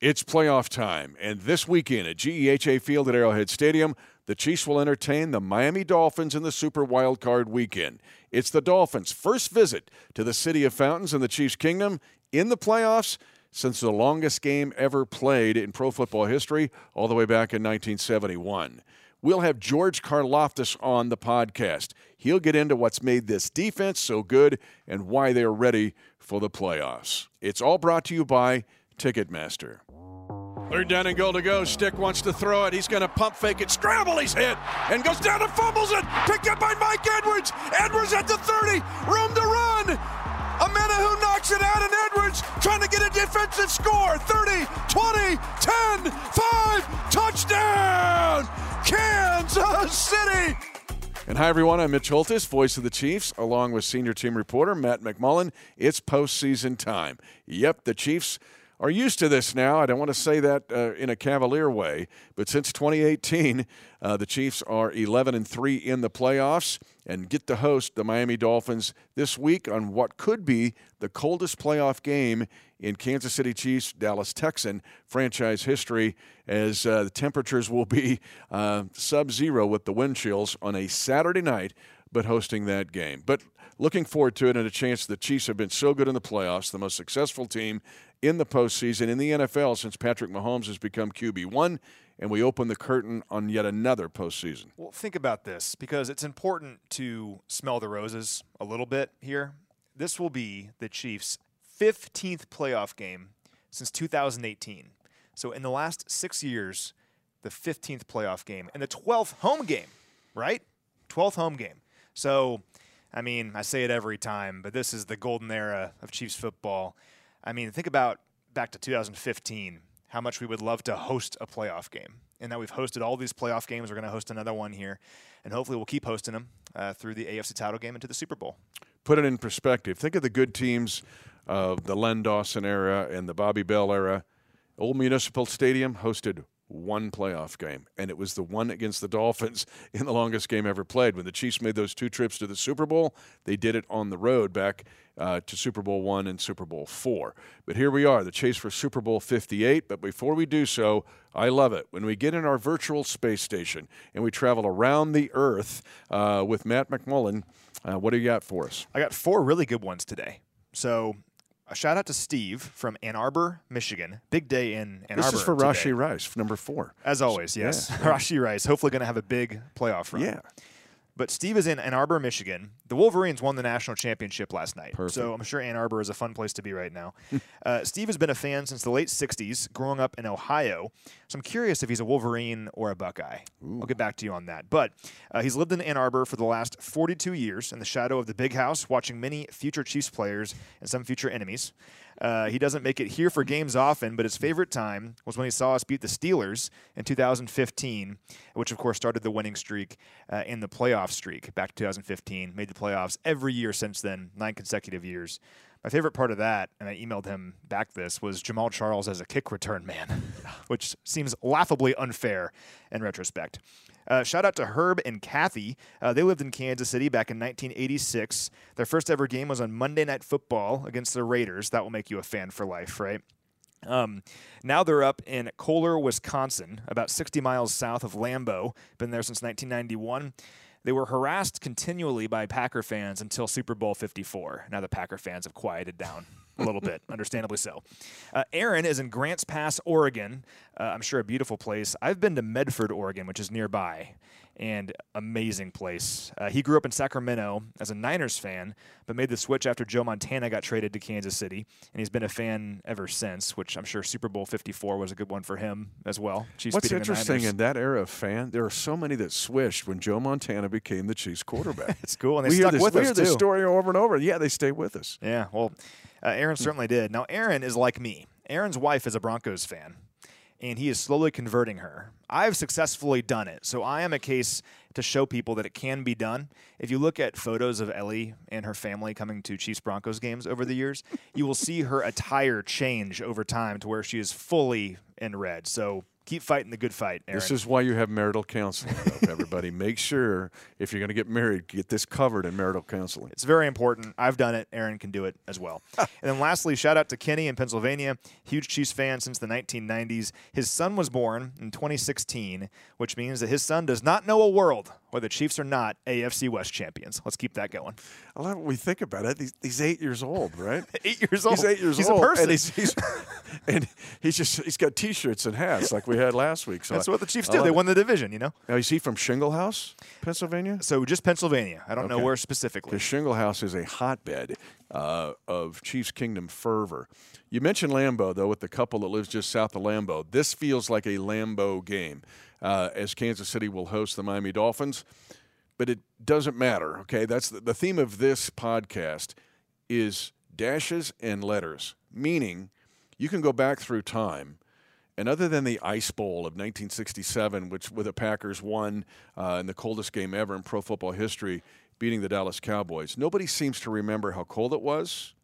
It's playoff time, and this weekend at GEHA Field at Arrowhead Stadium, the Chiefs will entertain the Miami Dolphins in the Super Wild Card weekend. It's the Dolphins' first visit to the City of Fountains in the Chiefs' Kingdom in the playoffs since the longest game ever played in pro football history, all the way back in 1971. We'll have George Karlaftis on the podcast. He'll get into what's made this defense so good and why they're ready for the playoffs. It's all brought to you by Ticketmaster. Third down and goal to go. Stick wants to throw it. He's going to pump fake it. Scramble. He's hit and goes down and fumbles it. Picked up by Mike Edwards. Edwards at the 30. Room to run. Omenihu knocks it out, and Edwards trying to get a defensive score. 30, 20, 10, 5. Touchdown. Kansas City. And hi, everyone. I'm Mitch Holthus, voice of the Chiefs, along with senior team reporter Matt McMullen. It's postseason time. Yep, the Chiefs are used to this now. I don't want to say that uh, in a cavalier way, but since 2018, uh, the Chiefs are 11 and 3 in the playoffs and get to host the Miami Dolphins this week on what could be the coldest playoff game in Kansas City Chiefs Dallas Texan franchise history, as uh, the temperatures will be uh, sub zero with the wind chills on a Saturday night, but hosting that game. But looking forward to it and a chance the Chiefs have been so good in the playoffs, the most successful team in the postseason in the NFL since Patrick Mahomes has become QB1, and we open the curtain on yet another postseason. Well, think about this because it's important to smell the roses a little bit here. This will be the Chiefs' 15th playoff game since 2018. So, in the last six years, the 15th playoff game and the 12th home game, right? 12th home game. So, I mean, I say it every time, but this is the golden era of Chiefs football. I mean, think about back to 2015, how much we would love to host a playoff game. And that we've hosted all these playoff games. We're going to host another one here. And hopefully we'll keep hosting them uh, through the AFC title game into the Super Bowl. Put it in perspective. Think of the good teams of the Len Dawson era and the Bobby Bell era. Old Municipal Stadium hosted one playoff game, and it was the one against the Dolphins in the longest game ever played. When the Chiefs made those two trips to the Super Bowl, they did it on the road back uh, to Super Bowl one and Super Bowl four. But here we are, the chase for Super Bowl 58. But before we do so, I love it when we get in our virtual space station and we travel around the Earth uh, with Matt McMullen. Uh, what do you got for us? I got four really good ones today. So a shout out to Steve from Ann Arbor, Michigan. Big day in Ann this Arbor. This is for today. Rashee Rice, number four. As always, yes. Yeah. Rashee Rice, hopefully going to have a big playoff run. Yeah. But Steve is in Ann Arbor, Michigan. The Wolverines won the national championship last night. Perfect. So I'm sure Ann Arbor is a fun place to be right now. uh, Steve has been a fan since the late 60s, growing up in Ohio. So I'm curious if he's a Wolverine or a Buckeye. I'll get back to you on that. But uh, he's lived in Ann Arbor for the last 42 years in the shadow of the big house, watching many future Chiefs players and some future enemies. Uh, he doesn't make it here for games often, but his favorite time was when he saw us beat the Steelers in 2015, which of course started the winning streak uh, in the playoff streak back to 2015. Made the playoffs every year since then, nine consecutive years. My favorite part of that, and I emailed him back this, was Jamaal Charles as a kick return man, which seems laughably unfair in retrospect. Uh, shout out to Herb and Kathy. Uh, they lived in Kansas City back in 1986. Their first ever game was on Monday Night Football against the Raiders. That will make you a fan for life, right? Um, now they're up in Kohler, Wisconsin, about 60 miles south of Lambeau. Been there since 1991. They were harassed continually by Packer fans until Super Bowl 54. Now the Packer fans have quieted down a little bit, understandably so. Uh, Aaron is in Grants Pass, Oregon. Uh, I'm sure a beautiful place. I've been to Medford, Oregon, which is nearby, and amazing place. Uh, he grew up in Sacramento as a Niners fan, but made the switch after Joe Montana got traded to Kansas City, and he's been a fan ever since. Which I'm sure Super Bowl 54 was a good one for him as well. Chiefs What's interesting in that era of fan, there are so many that swished when Joe Montana became the Chiefs quarterback. it's cool, and they we stuck hear this, with we us hear too. this story over and over. Yeah, they stay with us. Yeah, well, uh, Aaron certainly did. Now, Aaron is like me. Aaron's wife is a Broncos fan, and he is slowly converting her. I've successfully done it, so I am a case to show people that it can be done. If you look at photos of Ellie and her family coming to Chiefs Broncos games over the years, you will see her attire change over time to where she is fully in red. So keep fighting the good fight. Aaron. This is why you have marital counseling. everybody, make sure if you're going to get married, get this covered in marital counseling. It's very important. I've done it. Aaron can do it as well. and then lastly, shout out to Kenny in Pennsylvania, huge Chiefs fan since the 1990s. His son was born in 2016, which means that his son does not know a world where the Chiefs are not AFC West champions. Let's keep that going. I love when we think about it. He's, he's eight years old, right? eight years old. He's eight years he's old. a person. And he's, he's, and he's just he's got T-shirts and hats like we had last week. So That's I, what the Chiefs do. They won the division, you know. Now is he from Shingle House, Pennsylvania? So just Pennsylvania. I don't Okay. know where specifically. Because Shingle House is a hotbed uh, of Chiefs Kingdom fervor. You mentioned Lambeau, though, with the couple that lives just south of Lambeau. This feels like a Lambeau game uh, as Kansas City will host the Miami Dolphins. But it doesn't matter, okay? That's the, the theme of this podcast is dashes and letters, meaning you can go back through time and other than the Ice Bowl of 1967, which where the Packers won uh, in the coldest game ever in pro football history, beating the Dallas Cowboys, nobody seems to remember how cold it was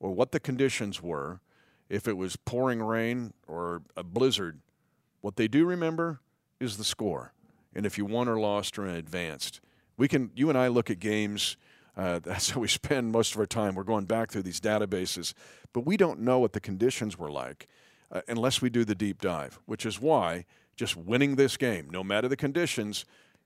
or what the conditions were, if it was pouring rain or a blizzard. What they do remember is the score, and if you won or lost or advanced. We can, you and I, look at games. Uh, that's how we spend most of our time. We're going back through these databases, but we don't know what the conditions were like uh, unless we do the deep dive, which is why just winning this game, no matter the conditions,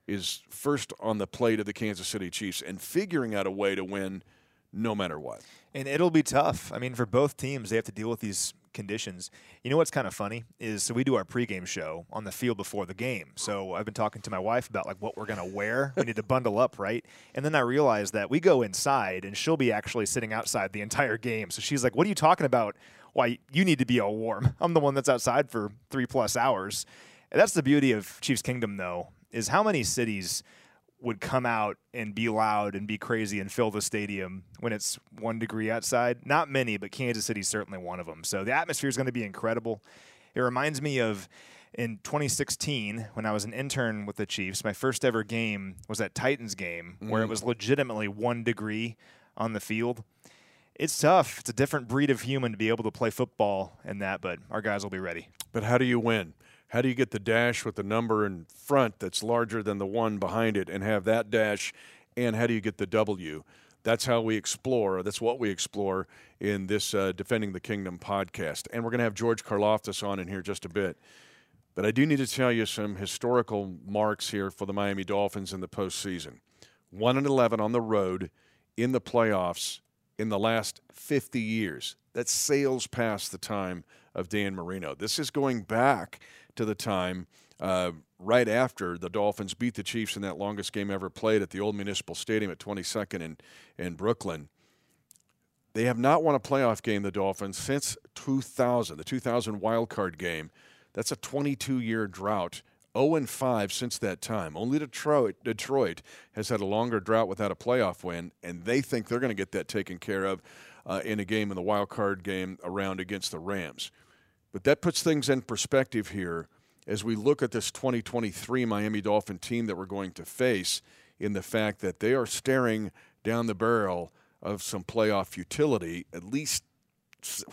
is first on the plate of the Kansas City Chiefs and figuring out a way to win no matter what. And it'll be tough. I mean, for both teams, they have to deal with these conditions. You know what's kind of funny is so we do our pregame show on the field before the game. So I've been talking to my wife about like what we're gonna wear. We need to bundle up, right? And then I realized that we go inside, and she'll be actually sitting outside the entire game. So she's like, "What are you talking about? Why you need to be all warm? I'm the one that's outside for three plus hours." And that's the beauty of Chiefs Kingdom, though, is how many cities would come out and be loud and be crazy and fill the stadium when it's one degree outside. Not many, but Kansas City's certainly one of them. So the atmosphere is going to be incredible. It reminds me of in 2016 when I was an intern with the Chiefs. My first ever game was that Titans game where it mm. was legitimately one degree on the field. It's tough. It's a different breed of human to be able to play football in that, but our guys will be ready. But how do you win? How do you get the dash with the number in front that's larger than the one behind it and have that dash? And how do you get the W? That's how we explore. That's what we explore in this uh, Defending the Kingdom podcast. And we're going to have George Karlaftis on in here just a bit. But I do need to tell you some historical marks here for the Miami Dolphins in the postseason. 1 and 11 on the road in the playoffs in the last 50 years. That sails past the time of Dan Marino. This is going back to the time uh, right after the Dolphins beat the Chiefs in that longest game ever played at the old Municipal Stadium at 22nd in, in Brooklyn. They have not won a playoff game, the Dolphins, since 2000, the 2000 wild card game. That's a 22 year drought. 0 and 5 since that time. Only Detroit, Detroit has had a longer drought without a playoff win, and they think they're going to get that taken care of uh, in a game in the wild card game around against the Rams. But that puts things in perspective here as we look at this 2023 Miami Dolphin team that we're going to face in the fact that they are staring down the barrel of some playoff futility, at least,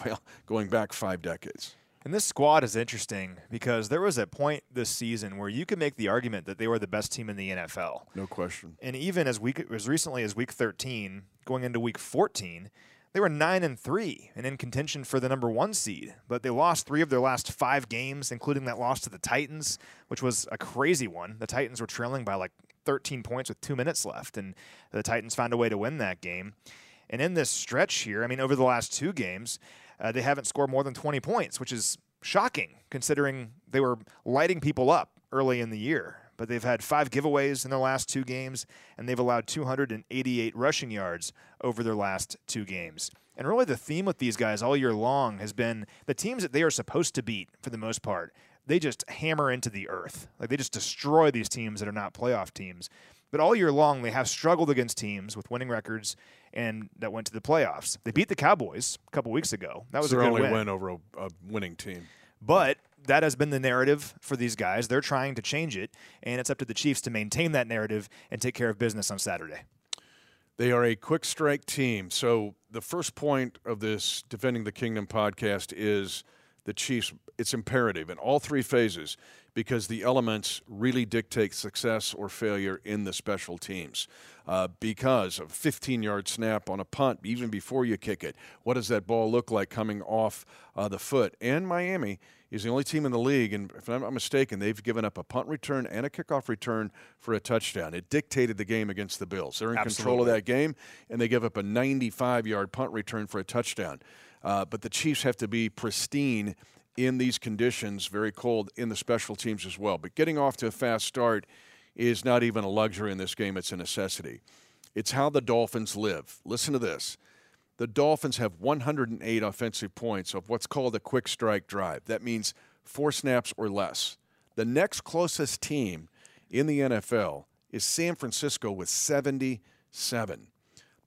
well, going back five decades. And this squad is interesting because there was a point this season where you could make the argument that they were the best team in the NFL. No question. And even as week as recently as week 13, going into week 14, they were 9 and 3 and in contention for the number 1 seed, but they lost 3 of their last 5 games including that loss to the Titans, which was a crazy one. The Titans were trailing by like 13 points with 2 minutes left and the Titans found a way to win that game. And in this stretch here, I mean over the last 2 games, uh, they haven't scored more than 20 points, which is shocking considering they were lighting people up early in the year. But they've had five giveaways in their last two games, and they've allowed 288 rushing yards over their last two games. And really, the theme with these guys all year long has been the teams that they are supposed to beat, for the most part, they just hammer into the earth. Like they just destroy these teams that are not playoff teams. But all year long, they have struggled against teams with winning records and that went to the playoffs. They beat the Cowboys a couple weeks ago. That was their a good only win. win over a, a winning team. But that has been the narrative for these guys. They're trying to change it, and it's up to the Chiefs to maintain that narrative and take care of business on Saturday. They are a quick strike team. So the first point of this Defending the Kingdom podcast is the Chiefs, it's imperative in all three phases because the elements really dictate success or failure in the special teams. Uh, because of 15 yard snap on a punt, even before you kick it, what does that ball look like coming off uh, the foot? And Miami is the only team in the league, and if I'm not mistaken, they've given up a punt return and a kickoff return for a touchdown. It dictated the game against the Bills. They're in Absolutely. control of that game, and they give up a 95 yard punt return for a touchdown. Uh, but the Chiefs have to be pristine in these conditions, very cold in the special teams as well. But getting off to a fast start is not even a luxury in this game, it's a necessity. It's how the Dolphins live. Listen to this. The Dolphins have 108 offensive points of what's called a quick strike drive. That means four snaps or less. The next closest team in the NFL is San Francisco with 77.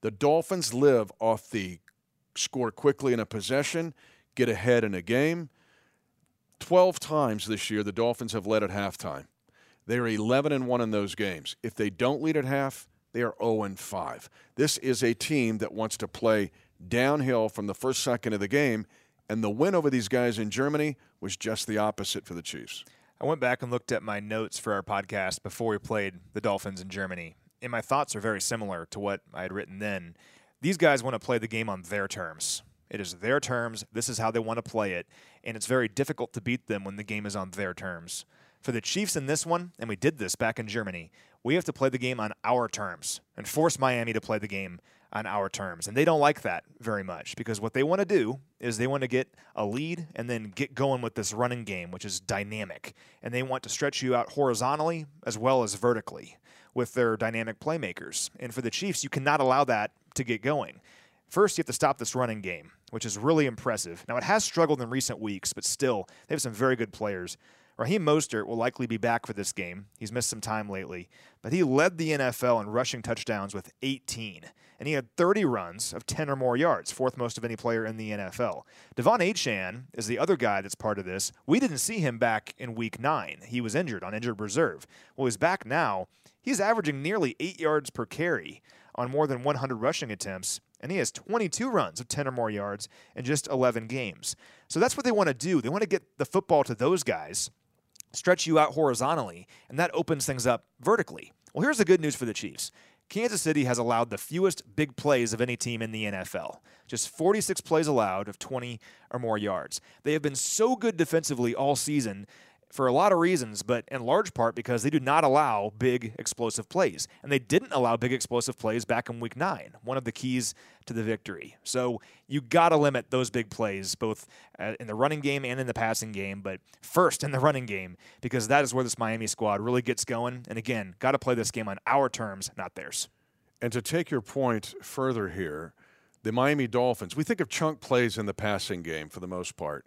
The Dolphins live off the score quickly in a possession, get ahead in a game. 12 times this year the Dolphins have led at halftime. They are 11 and 1 in those games. If they don't lead at half, they are 0 and 5. This is a team that wants to play downhill from the first second of the game, and the win over these guys in Germany was just the opposite for the Chiefs. I went back and looked at my notes for our podcast before we played the Dolphins in Germany, and my thoughts are very similar to what I had written then. These guys want to play the game on their terms. It is their terms. This is how they want to play it, and it's very difficult to beat them when the game is on their terms. For the Chiefs in this one, and we did this back in Germany, we have to play the game on our terms and force Miami to play the game on our terms. And they don't like that very much because what they want to do is they want to get a lead and then get going with this running game, which is dynamic. And they want to stretch you out horizontally as well as vertically with their dynamic playmakers. And for the Chiefs, you cannot allow that to get going. First, you have to stop this running game, which is really impressive. Now, it has struggled in recent weeks, but still, they have some very good players. Raheem Mostert will likely be back for this game. He's missed some time lately, but he led the NFL in rushing touchdowns with 18, and he had 30 runs of 10 or more yards, fourth most of any player in the NFL. Devon Achane is the other guy that's part of this. We didn't see him back in week nine. He was injured on injured reserve. Well, he's back now. He's averaging nearly eight yards per carry on more than 100 rushing attempts, and he has 22 runs of 10 or more yards in just 11 games. So that's what they want to do. They want to get the football to those guys stretch you out horizontally, and that opens things up vertically. Well, here's the good news for the Chiefs. Kansas City has allowed the fewest big plays of any team in the NFL. Just 46 plays allowed of 20 or more yards. They have been so good defensively all season for a lot of reasons, but in large part because they do not allow big explosive plays. And they didn't allow big explosive plays back in week nine, one of the keys to the victory. So you got to limit those big plays, both uh, in the running game and in the passing game, but first in the running game, because that is where this Miami squad really gets going. And again, got to play this game on our terms, not theirs. And to take your point further here, the Miami Dolphins, we think of chunk plays in the passing game for the most part.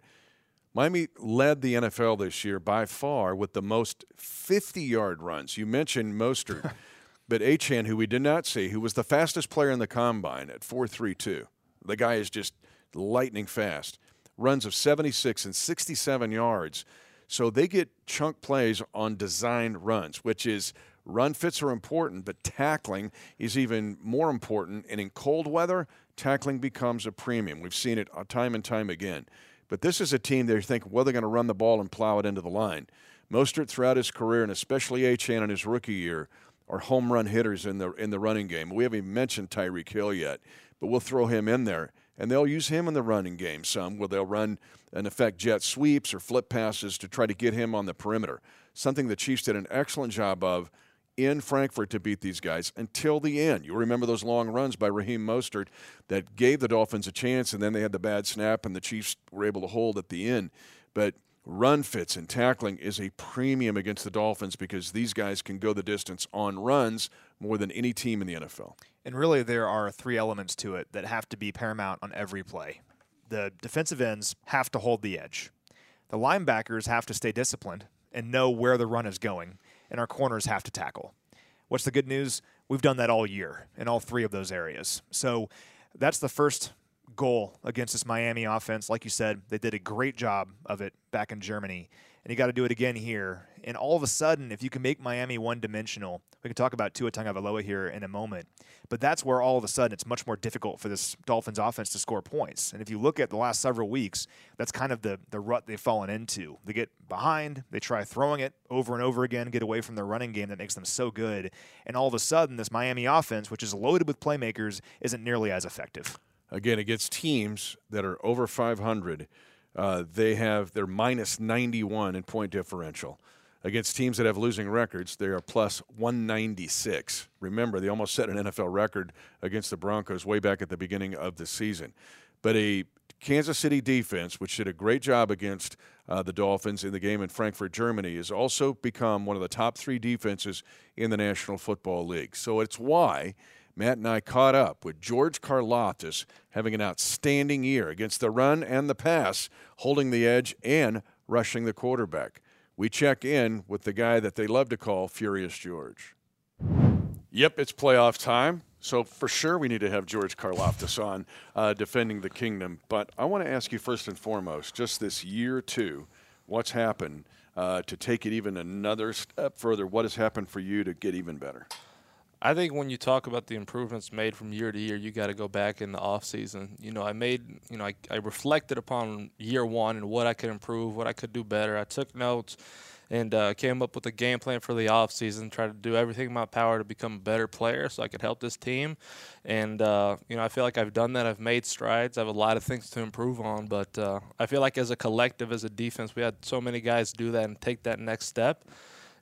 Miami led the NFL this year by far with the most 50 yard runs. You mentioned Mostert, but Achane, who we did not see, who was the fastest player in the combine at 4.32. The guy is just lightning fast. Runs of 76 and 67 yards. So they get chunk plays on designed runs, which is run fits are important, but tackling is even more important. And in cold weather, tackling becomes a premium. We've seen it time and time again. But this is a team they think, well, they're going to run the ball and plow it into the line. Mostert throughout his career, and especially Achane in his rookie year, are home run hitters in the in the running game. We haven't even mentioned Tyreek Hill yet, but we'll throw him in there, and they'll use him in the running game some. Where they'll run and effect jet sweeps or flip passes to try to get him on the perimeter. Something the Chiefs did an excellent job of in Frankfurt to beat these guys until the end. You remember those long runs by Raheem Mostert that gave the Dolphins a chance, and then they had the bad snap, and the Chiefs were able to hold at the end. But run fits and tackling is a premium against the Dolphins because these guys can go the distance on runs more than any team in the NFL. And really, there are three elements to it that have to be paramount on every play. The defensive ends have to hold the edge. The linebackers have to stay disciplined and know where the run is going and our corners have to tackle. What's the good news? We've done that all year in all three of those areas. So that's the first goal against this Miami offense. Like you said, they did a great job of it back in Germany, and you got to do it again here. And all of a sudden, if you can make Miami one dimensional, we can talk about Tua Tagovailoa here in a moment. But that's where all of a sudden it's much more difficult for this Dolphins offense to score points. And if you look at the last several weeks, that's kind of the, the rut they've fallen into. They get behind, they try throwing it over and over again, get away from their running game that makes them so good. And all of a sudden, this Miami offense, which is loaded with playmakers, isn't nearly as effective. Again, against teams that are over 500, uh, they have their minus 91 in point differential. Against teams that have losing records, they are plus 196. Remember, they almost set an NFL record against the Broncos way back at the beginning of the season. But a Kansas City defense, which did a great job against uh, the Dolphins in the game in Frankfurt, Germany, has also become one of the top three defenses in the National Football League. So it's why Matt and I caught up with George Karlaftis having an outstanding year against the run and the pass, holding the edge and rushing the quarterback we check in with the guy that they love to call Furious George. Yep, it's playoff time. So for sure, we need to have George Karlaftis on uh, defending the kingdom. But I want to ask you first and foremost, just this year two, what's happened uh, to take it even another step further? What has happened for you to get even better? I think when you talk about the improvements made from year to year, you got to go back in the off season. You know, I made, you know, I, I reflected upon year one and what I could improve, what I could do better. I took notes and uh, came up with a game plan for the off season. Tried to do everything in my power to become a better player so I could help this team. And uh, you know, I feel like I've done that. I've made strides. I have a lot of things to improve on, but uh, I feel like as a collective, as a defense, we had so many guys do that and take that next step.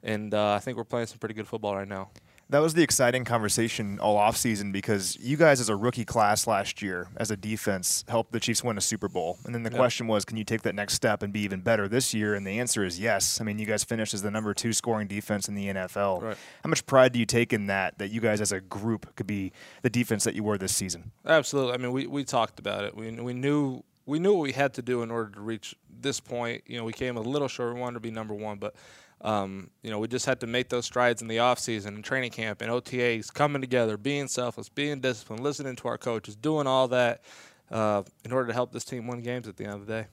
And uh, I think we're playing some pretty good football right now that was the exciting conversation all offseason because you guys, as a rookie class last year, as a defense, helped the Chiefs win a Super Bowl. And then the yep. question was, can you take that next step and be even better this year? And the answer is yes. I mean, you guys finished as the number two scoring defense in the NFL. Right. How much pride do you take in that, that you guys as a group could be the defense that you were this season? Absolutely. I mean, we, we talked about it. We, we knew we knew what we had to do in order to reach this point. You know, we came a little short. We wanted to be number one, but – um, you know, we just had to make those strides in the offseason and training camp and OTAs, coming together, being selfless, being disciplined, listening to our coaches, doing all that uh, in order to help this team win games at the end of the day.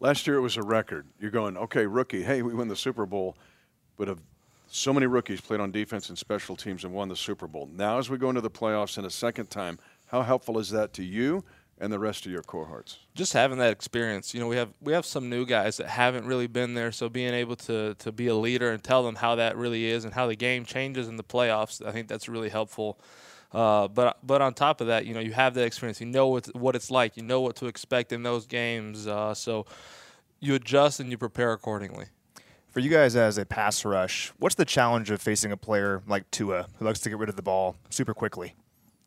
Last year it was a record. You're going, okay, rookie, hey, we win the Super Bowl, but of so many rookies played on defense and special teams and won the Super Bowl. Now, as we go into the playoffs in a second time, how helpful is that to you? And the rest of your cohorts? Just having that experience. You know, we have we have some new guys that haven't really been there, so being able to to be a leader and tell them how that really is and how the game changes in the playoffs, I think that's really helpful. Uh, but but on top of that, you know, you have that experience. You know what what it's like. You know what to expect in those games. Uh, so you adjust and you prepare accordingly. For you guys as a pass rush, what's the challenge of facing a player like Tua who likes to get rid of the ball super quickly?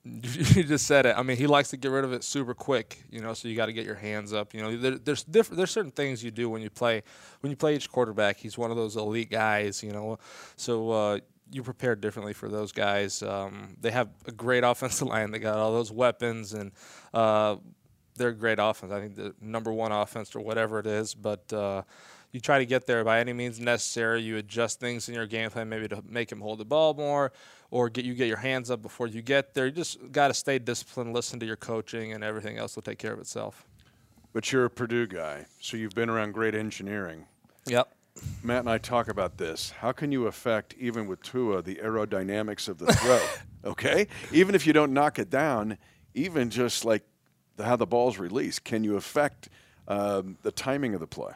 you just said it. I mean, he likes to get rid of it super quick, you know. So you got to get your hands up. You know, there, there's different. There's certain things you do when you play. When you play each quarterback, he's one of those elite guys, you know. So uh, you prepare differently for those guys. Um, they have a great offensive line. They got all those weapons, and uh, they're a great offense. I think the number one offense or whatever it is, but. Uh, you try to get there by any means necessary. You adjust things in your game plan, maybe to make him hold the ball more, or get you get your hands up before you get there. You just got to stay disciplined, listen to your coaching, and everything else will take care of itself. But you're a Purdue guy, so you've been around great engineering. Yep. Matt and I talk about this. How can you affect, even with Tua, the aerodynamics of the throw? okay, even if you don't knock it down, even just like the, how the ball's released, can you affect um, the timing of the play?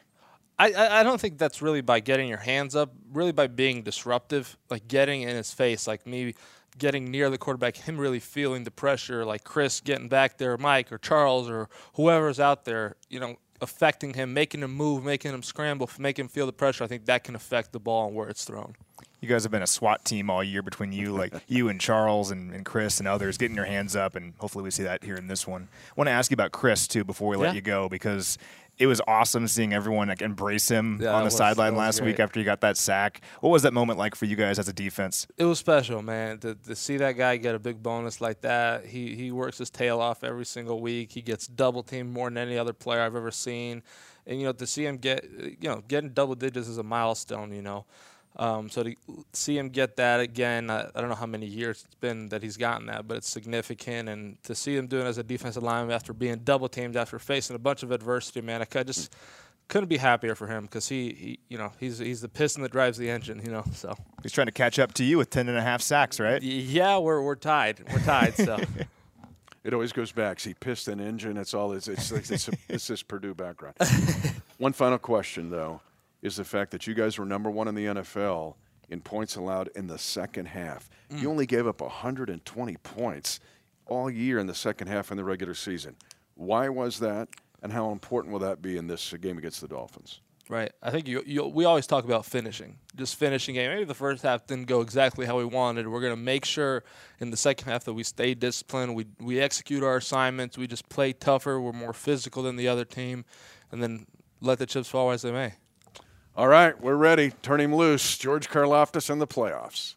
I, I don't think that's really by getting your hands up, really by being disruptive, like getting in his face, like me getting near the quarterback, him really feeling the pressure, like Chris getting back there, Mike or Charles or whoever's out there, you know, affecting him, making him move, making him scramble, making him feel the pressure. I think that can affect the ball and where it's thrown. You guys have been a SWAT team all year between you, like you and Charles and, and Chris and others, getting your hands up, and hopefully we see that here in this one. I want to ask you about Chris too before we let yeah. you go because it was awesome seeing everyone like embrace him yeah, on the sideline last great. week after he got that sack. What was that moment like for you guys as a defense? It was special, man. To, to see that guy get a big bonus like that. He he works his tail off every single week. He gets double teamed more than any other player I've ever seen. And you know, to see him get you know getting double digits is a milestone. You know. Um, so to see him get that again, I, I, don't know how many years it's been that he's gotten that, but it's significant. And to see him doing it as a defensive lineman after being double teamed, after facing a bunch of adversity, man, I just couldn't be happier for him because he, he, you know, he's he's the piston that drives the engine, you know. So he's trying to catch up to you with ten and a half sacks, right? Yeah, we're we're tied. We're tied. So. It always goes back. See, piston engine. It's all. It's it's, it's, it's, it's this Purdue background. One final question, though is the fact that you guys were number one in the NFL in points allowed in the second half. Mm. You only gave up 120 points all year in the second half in the regular season. Why was that, and how important will that be in this game against the Dolphins? Right. I think you, you, we always talk about finishing, just finishing game. Maybe the first half didn't go exactly how we wanted. We're going to make sure in the second half that we stay disciplined. We we execute our assignments. We just play tougher. We're more physical than the other team, and then let the chips fall as they may. All right, we're ready. Turn him loose. George Karlaftis in the playoffs.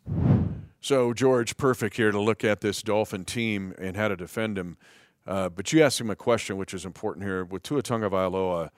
So, George, perfect here to look at this Dolphin team and how to defend him. Uh, but you asked him a question, which is important here. With Tua Tagovailoa,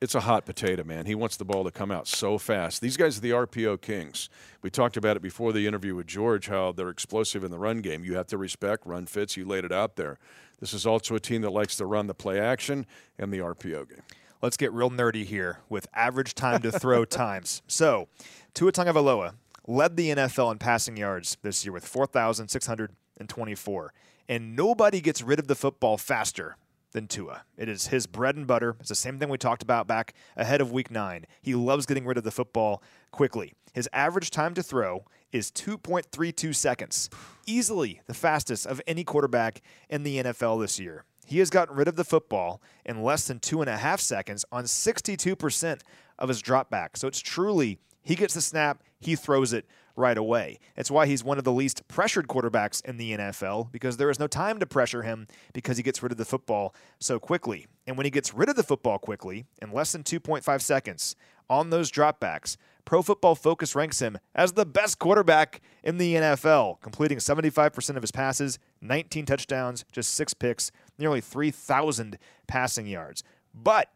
it's a hot potato, man. He wants the ball to come out so fast. These guys are the RPO kings. We talked about it before the interview with George, how they're explosive in the run game. You have to respect run fits. You laid it out there. This is also a team that likes to run the play action and the RPO game let's get real nerdy here with average time to throw times. So, Tua Tagovailoa led the NFL in passing yards this year with 4,624, and nobody gets rid of the football faster than Tua. It is his bread and butter. It's the same thing we talked about back ahead of week 9. He loves getting rid of the football quickly. His average time to throw is 2.32 seconds, easily the fastest of any quarterback in the NFL this year. He has gotten rid of the football in less than two and a half seconds on 62% of his dropback. So it's truly, he gets the snap, he throws it right away. It's why he's one of the least pressured quarterbacks in the NFL because there is no time to pressure him because he gets rid of the football so quickly. And when he gets rid of the football quickly, in less than 2.5 seconds, on those dropbacks, Pro Football Focus ranks him as the best quarterback in the NFL, completing 75% of his passes, 19 touchdowns, just six picks, nearly 3,000 passing yards. But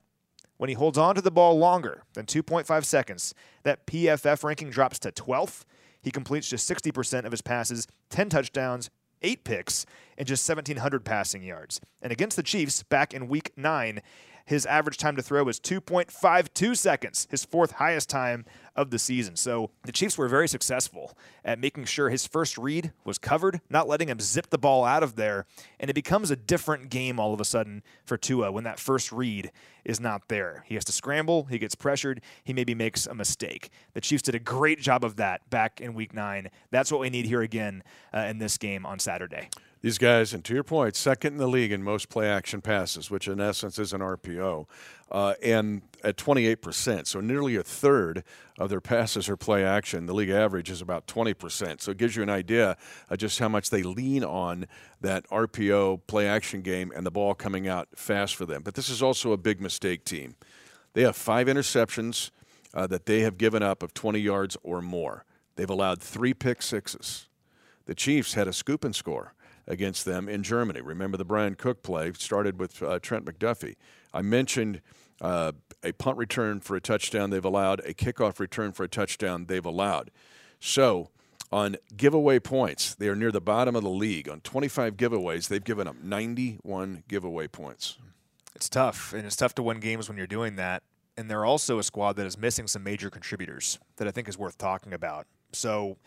when he holds on to the ball longer than 2.5 seconds, that PFF ranking drops to 12th. He completes just 60% of his passes, 10 touchdowns, eight picks, and just 1,700 passing yards. And against the Chiefs back in week nine, his average time to throw was 2.52 seconds, his fourth highest time of the season. So the Chiefs were very successful at making sure his first read was covered, not letting him zip the ball out of there. And it becomes a different game all of a sudden for Tua when that first read is not there. He has to scramble, he gets pressured, he maybe makes a mistake. The Chiefs did a great job of that back in week nine. That's what we need here again uh, in this game on Saturday. These guys, and to your point, second in the league in most play action passes, which in essence is an RPO, uh, and at 28%. So nearly a third of their passes are play action. The league average is about 20%. So it gives you an idea of just how much they lean on that RPO play action game and the ball coming out fast for them. But this is also a big mistake team. They have five interceptions uh, that they have given up of 20 yards or more. They've allowed three pick sixes. The Chiefs had a scoop and score against them in Germany. Remember the Bryan Cook play started with uh, Trent McDuffie. I mentioned uh, a punt return for a touchdown they've allowed, a kickoff return for a touchdown they've allowed. So on giveaway points, they are near the bottom of the league. On 25 giveaways, they've given up 91 giveaway points. It's tough, and it's tough to win games when you're doing that. And they're also a squad that is missing some major contributors that I think is worth talking about. So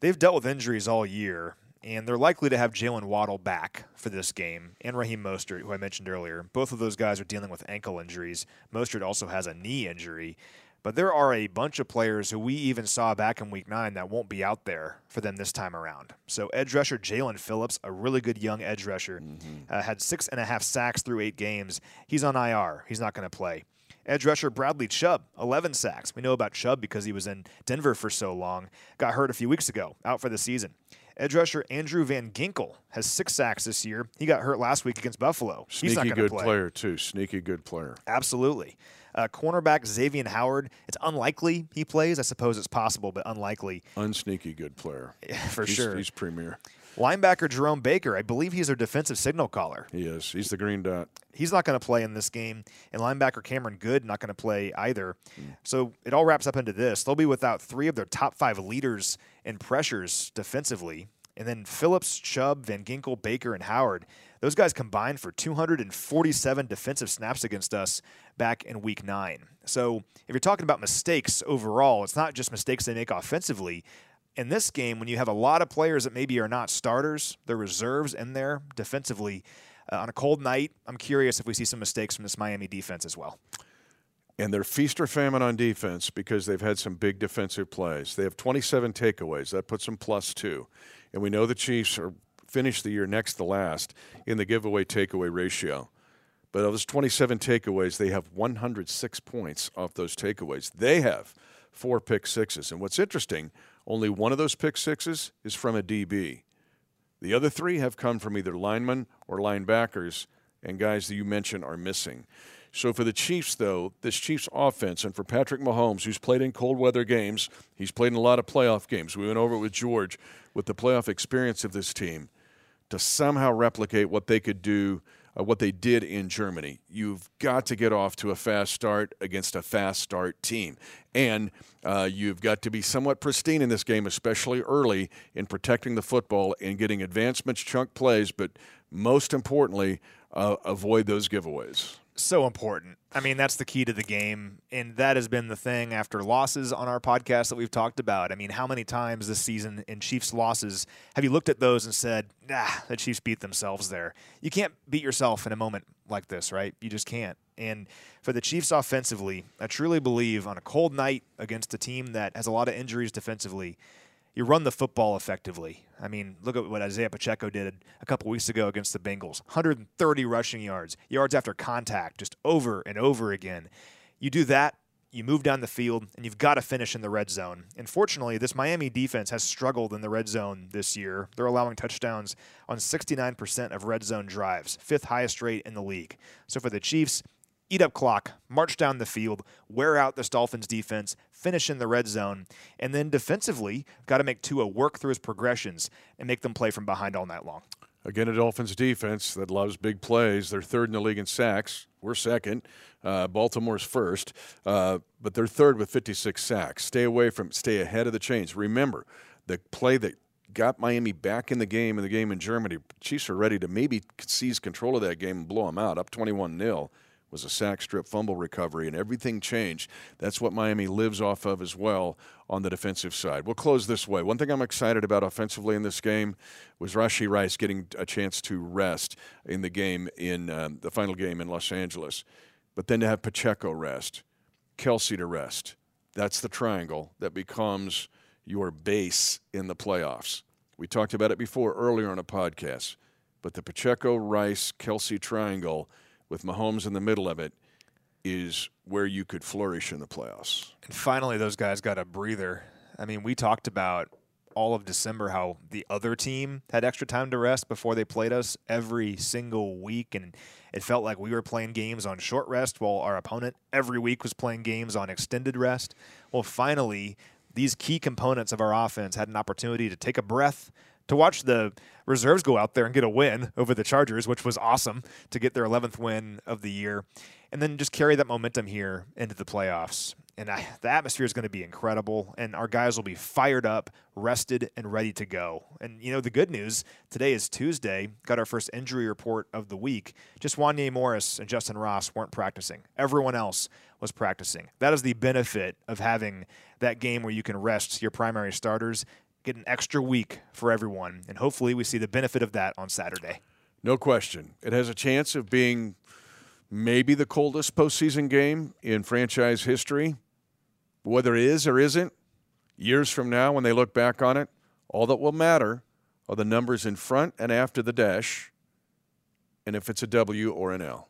they've dealt with injuries all year, and they're likely to have Jaylen Waddle back for this game, and Raheem Mostert, who I mentioned earlier. Both of those guys are dealing with ankle injuries. Mostert also has a knee injury. But there are a bunch of players who we even saw back in week nine that won't be out there for them this time around. So, edge rusher Jaelan Phillips, a really good young edge rusher, mm-hmm. uh, had six and a half sacks through eight games. He's on IR. He's not going to play. Edge rusher Bradley Chubb, 11 sacks. We know about Chubb because he was in Denver for so long. Got hurt a few weeks ago, out for the season. Edge rusher Andrew Van Ginkel has six sacks this year. He got hurt last week against Buffalo. Sneaky He's not good play. player too. Sneaky good player. Absolutely. Uh, cornerback Xavier Howard. It's unlikely he plays. I suppose it's possible, but unlikely. Unsneaky good player. for he's, sure. He's premier. Linebacker Jerome Baker, I believe he's their defensive signal caller. He is. He's the green dot. He's not going to play in this game. And linebacker Cameron Goode not going to play either. So it all wraps up into this. They'll be without three of their top five leaders in pressures defensively. And then Phillips, Chubb, Van Ginkel, Baker, and Howard. Those guys combined for 247 defensive snaps against us back in week nine. So if you're talking about mistakes overall, it's not just mistakes they make offensively in this game, when you have a lot of players that maybe are not starters, they're reserves in there defensively, uh, on a cold night, I'm curious if we see some mistakes from this Miami defense as well. And they're feast or famine on defense because they've had some big defensive plays. They have 27 takeaways. That puts them plus two. And we know the Chiefs are finished the year next to last in the giveaway takeaway ratio. But of those 27 takeaways, they have 106 points off those takeaways. They have four pick sixes. And what's interesting, only one of those pick sixes is from a DB. The other three have come from either linemen or linebackers, and guys that you mentioned are missing. So for the Chiefs, though, this Chiefs offense, and for Patrick Mahomes, who's played in cold weather games, he's played in a lot of playoff games. We went over it with George with the playoff experience of this team to somehow replicate what they could do uh, what they did in Germany. You've got to get off to a fast start against a fast start team. And uh, you've got to be somewhat pristine in this game, especially early in protecting the football and getting advancements, chunk plays, but most importantly, uh, avoid those giveaways so important. I mean, that's the key to the game. And that has been the thing after losses on our podcast that we've talked about. I mean, how many times this season in Chiefs losses have you looked at those and said, ah, the Chiefs beat themselves there? You can't beat yourself in a moment like this, right? You just can't. And for the Chiefs offensively, I truly believe on a cold night against a team that has a lot of injuries defensively, you run the football effectively. I mean, look at what Isaiah Pacheco did a couple weeks ago against the Bengals 130 rushing yards, yards after contact, just over and over again. You do that, you move down the field, and you've got to finish in the red zone. And fortunately, this Miami defense has struggled in the red zone this year. They're allowing touchdowns on 69% of red zone drives, fifth highest rate in the league. So for the Chiefs, eat up clock, march down the field, wear out this Dolphins defense, finish in the red zone, and then defensively, got to make Tua work through his progressions and make them play from behind all night long. Again, a Dolphins defense that loves big plays. They're third in the league in sacks. We're second. Uh, Baltimore's first, uh, but they're third with 56 sacks. Stay away from, stay ahead of the chains. Remember, the play that got Miami back in the game in the game in Germany. Chiefs are ready to maybe seize control of that game and blow them out, up 21 0 was a sack strip fumble recovery, and everything changed. That's what Miami lives off of as well on the defensive side. We'll close this way. One thing I'm excited about offensively in this game was Rashee Rice getting a chance to rest in the game in um, the final game in Los Angeles, but then to have Pacheco rest, Kelce to rest. That's the triangle that becomes your base in the playoffs. We talked about it before earlier on a podcast, but the Pacheco Rice Kelce triangle with Mahomes in the middle of it is where you could flourish in the playoffs. And finally, those guys got a breather. I mean, we talked about all of December how the other team had extra time to rest before they played us every single week. And it felt like we were playing games on short rest while our opponent every week was playing games on extended rest. Well, finally, these key components of our offense had an opportunity to take a breath, to watch the reserves go out there and get a win over the Chargers, which was awesome to get their 11th win of the year, and then just carry that momentum here into the playoffs. And I, the atmosphere is going to be incredible, and our guys will be fired up, rested, and ready to go. And you know the good news today is Tuesday. Got our first injury report of the week. Just Wanya Morris and Justin Ross weren't practicing. Everyone else was practicing. That is the benefit of having that game where you can rest your primary starters get an extra week for everyone. And hopefully we see the benefit of that on Saturday. No question. It has a chance of being maybe the coldest postseason game in franchise history. Whether it is or isn't, years from now when they look back on it, all that will matter are the numbers in front and after the dash, and if it's a W or an L.